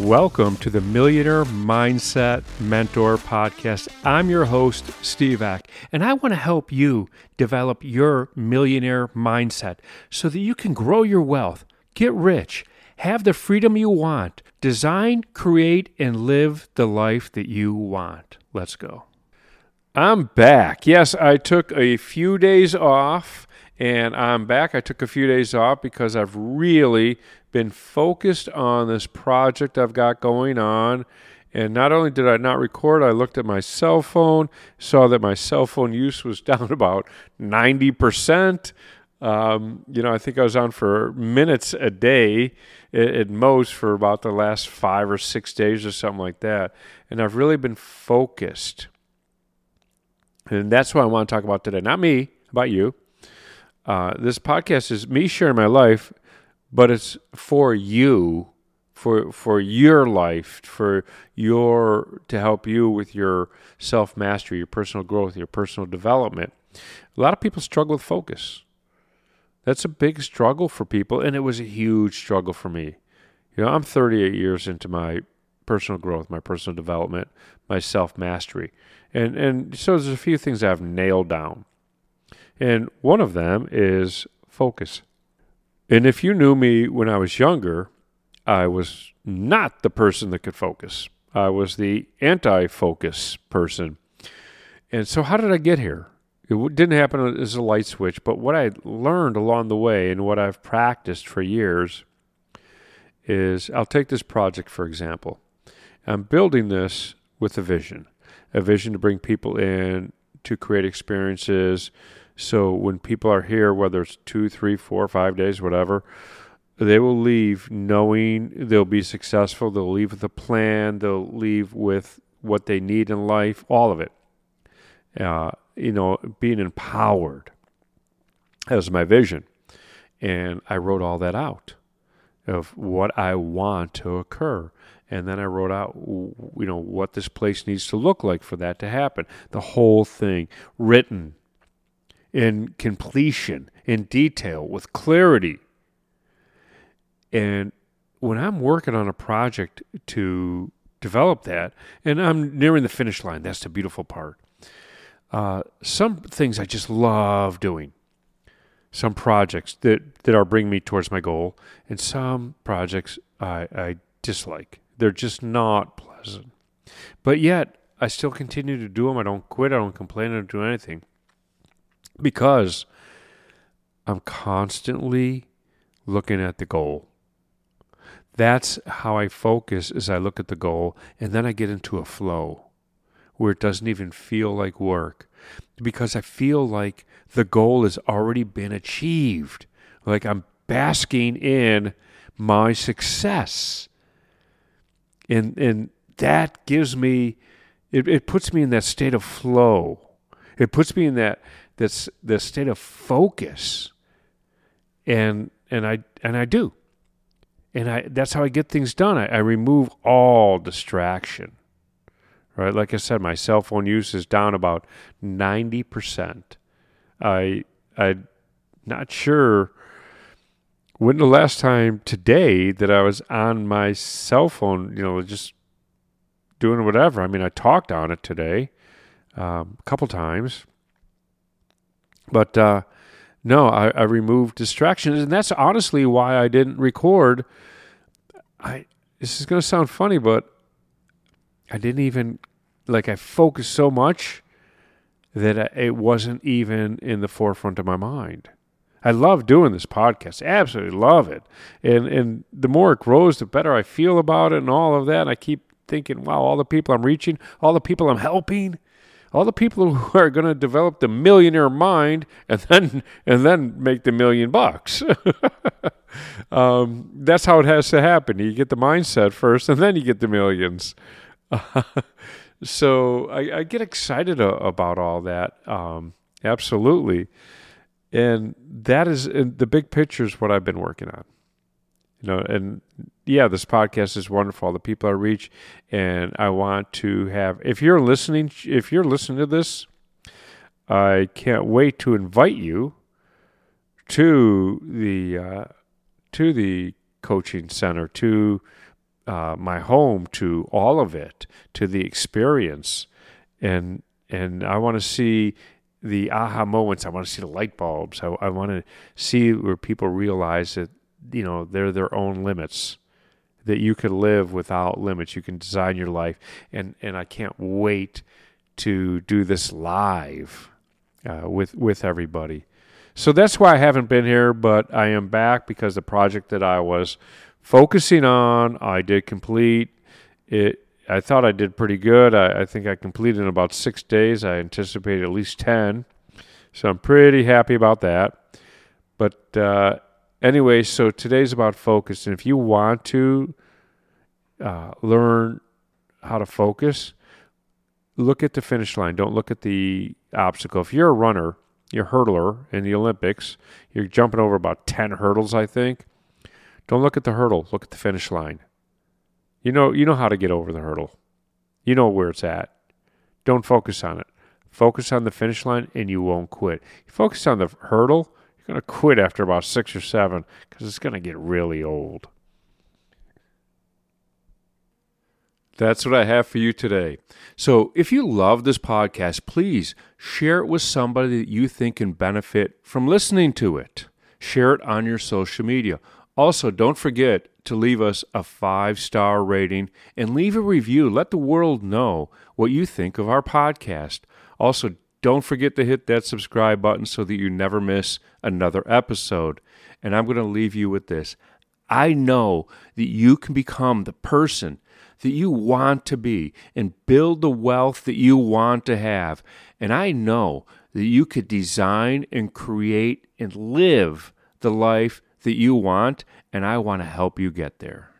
Welcome to the Millionaire Mindset Mentor Podcast. I'm your host, Steve Ek, and I want to help you develop your millionaire mindset so that you can grow your wealth, get rich, have the freedom you want, design, create, and live the life that you want. Let's go. I'm back. Yes, I took a few days off and I'm back. I took a few days off because I've really been focused on this project I've got going on. And not only did I not record, I looked at my cell phone, saw that my cell phone use was down about 90%. Um, you know, I think I was on for minutes a day at most for about the last five or six days or something like that. And I've really been focused. And that's what I want to talk about today. Not me, about you. Uh, this podcast is me sharing my life but it's for you for for your life for your to help you with your self mastery your personal growth your personal development. A lot of people struggle with focus. That's a big struggle for people and it was a huge struggle for me. You know i'm 38 years into my personal growth my personal development my self mastery and and so there's a few things i've nailed down and one of them is focus and if you knew me when I was younger, I was not the person that could focus. I was the anti focus person. And so, how did I get here? It didn't happen as a light switch, but what I learned along the way and what I've practiced for years is I'll take this project for example. I'm building this with a vision, a vision to bring people in to create experiences so when people are here, whether it's two, three, four, five days, whatever, they will leave knowing they'll be successful. They'll leave with a plan. They'll leave with what they need in life, all of it. Uh, you know, being empowered. as my vision. And I wrote all that out of what I want to occur. And then I wrote out, you know, what this place needs to look like for that to happen. The whole thing written in completion, in detail, with clarity. And when I'm working on a project to develop that, and I'm nearing the finish line, that's the beautiful part. Uh, some things I just love doing, some projects that, that are bringing me towards my goal, and some projects I, I dislike. They're just not pleasant. But yet, I still continue to do them. I don't quit. I don't complain. I don't do anything because I'm constantly looking at the goal. That's how I focus as I look at the goal, and then I get into a flow where it doesn't even feel like work because I feel like the goal has already been achieved. Like I'm basking in my success. And and that gives me it, it puts me in that state of flow. It puts me in that this this state of focus. And and I and I do. And I that's how I get things done. I, I remove all distraction right? Like I said my cell phone use is down about 90% I I not sure when the last time today that I was on my cell phone you know just doing whatever. I mean I talked on it today um, a couple times but uh, no, I, I removed distractions, and that's honestly why I didn't record. I this is going to sound funny, but I didn't even like I focused so much that it wasn't even in the forefront of my mind. I love doing this podcast. Absolutely love it. And and the more it grows, the better I feel about it and all of that. And I keep thinking, wow, all the people I'm reaching, all the people I'm helping, all the people who are going to develop the millionaire mind and then and then make the million bucks. um, that's how it has to happen. You get the mindset first, and then you get the millions. so I, I, get excited about all that. Um, absolutely, and that is the big picture is what I've been working on you know, and yeah, this podcast is wonderful. The people I reach, and I want to have. If you're listening, if you're listening to this, I can't wait to invite you to the uh, to the coaching center to uh, my home to all of it, to the experience, and and I want to see the aha moments. I want to see the light bulbs. I, I want to see where people realize that you know they're their own limits, that you can live without limits. You can design your life, and and I can't wait to do this live uh, with with everybody. So that's why I haven't been here, but I am back because the project that I was focusing on, I did complete it. I thought I did pretty good. I, I think I completed in about six days. I anticipated at least 10. So I'm pretty happy about that. But uh, anyway, so today's about focus. And if you want to uh, learn how to focus, look at the finish line. Don't look at the obstacle. If you're a runner, you're a hurdler in the Olympics, you're jumping over about 10 hurdles, I think. Don't look at the hurdle, look at the finish line. You know, you know how to get over the hurdle. You know where it's at. Don't focus on it. Focus on the finish line and you won't quit. Focus on the hurdle, going to quit after about six or seven because it's going to get really old. That's what I have for you today. So, if you love this podcast, please share it with somebody that you think can benefit from listening to it. Share it on your social media. Also, don't forget to leave us a five star rating and leave a review. Let the world know what you think of our podcast. Also, don't forget to hit that subscribe button so that you never miss another episode. And I'm going to leave you with this I know that you can become the person that you want to be and build the wealth that you want to have. And I know that you could design and create and live the life that you want, and I want to help you get there.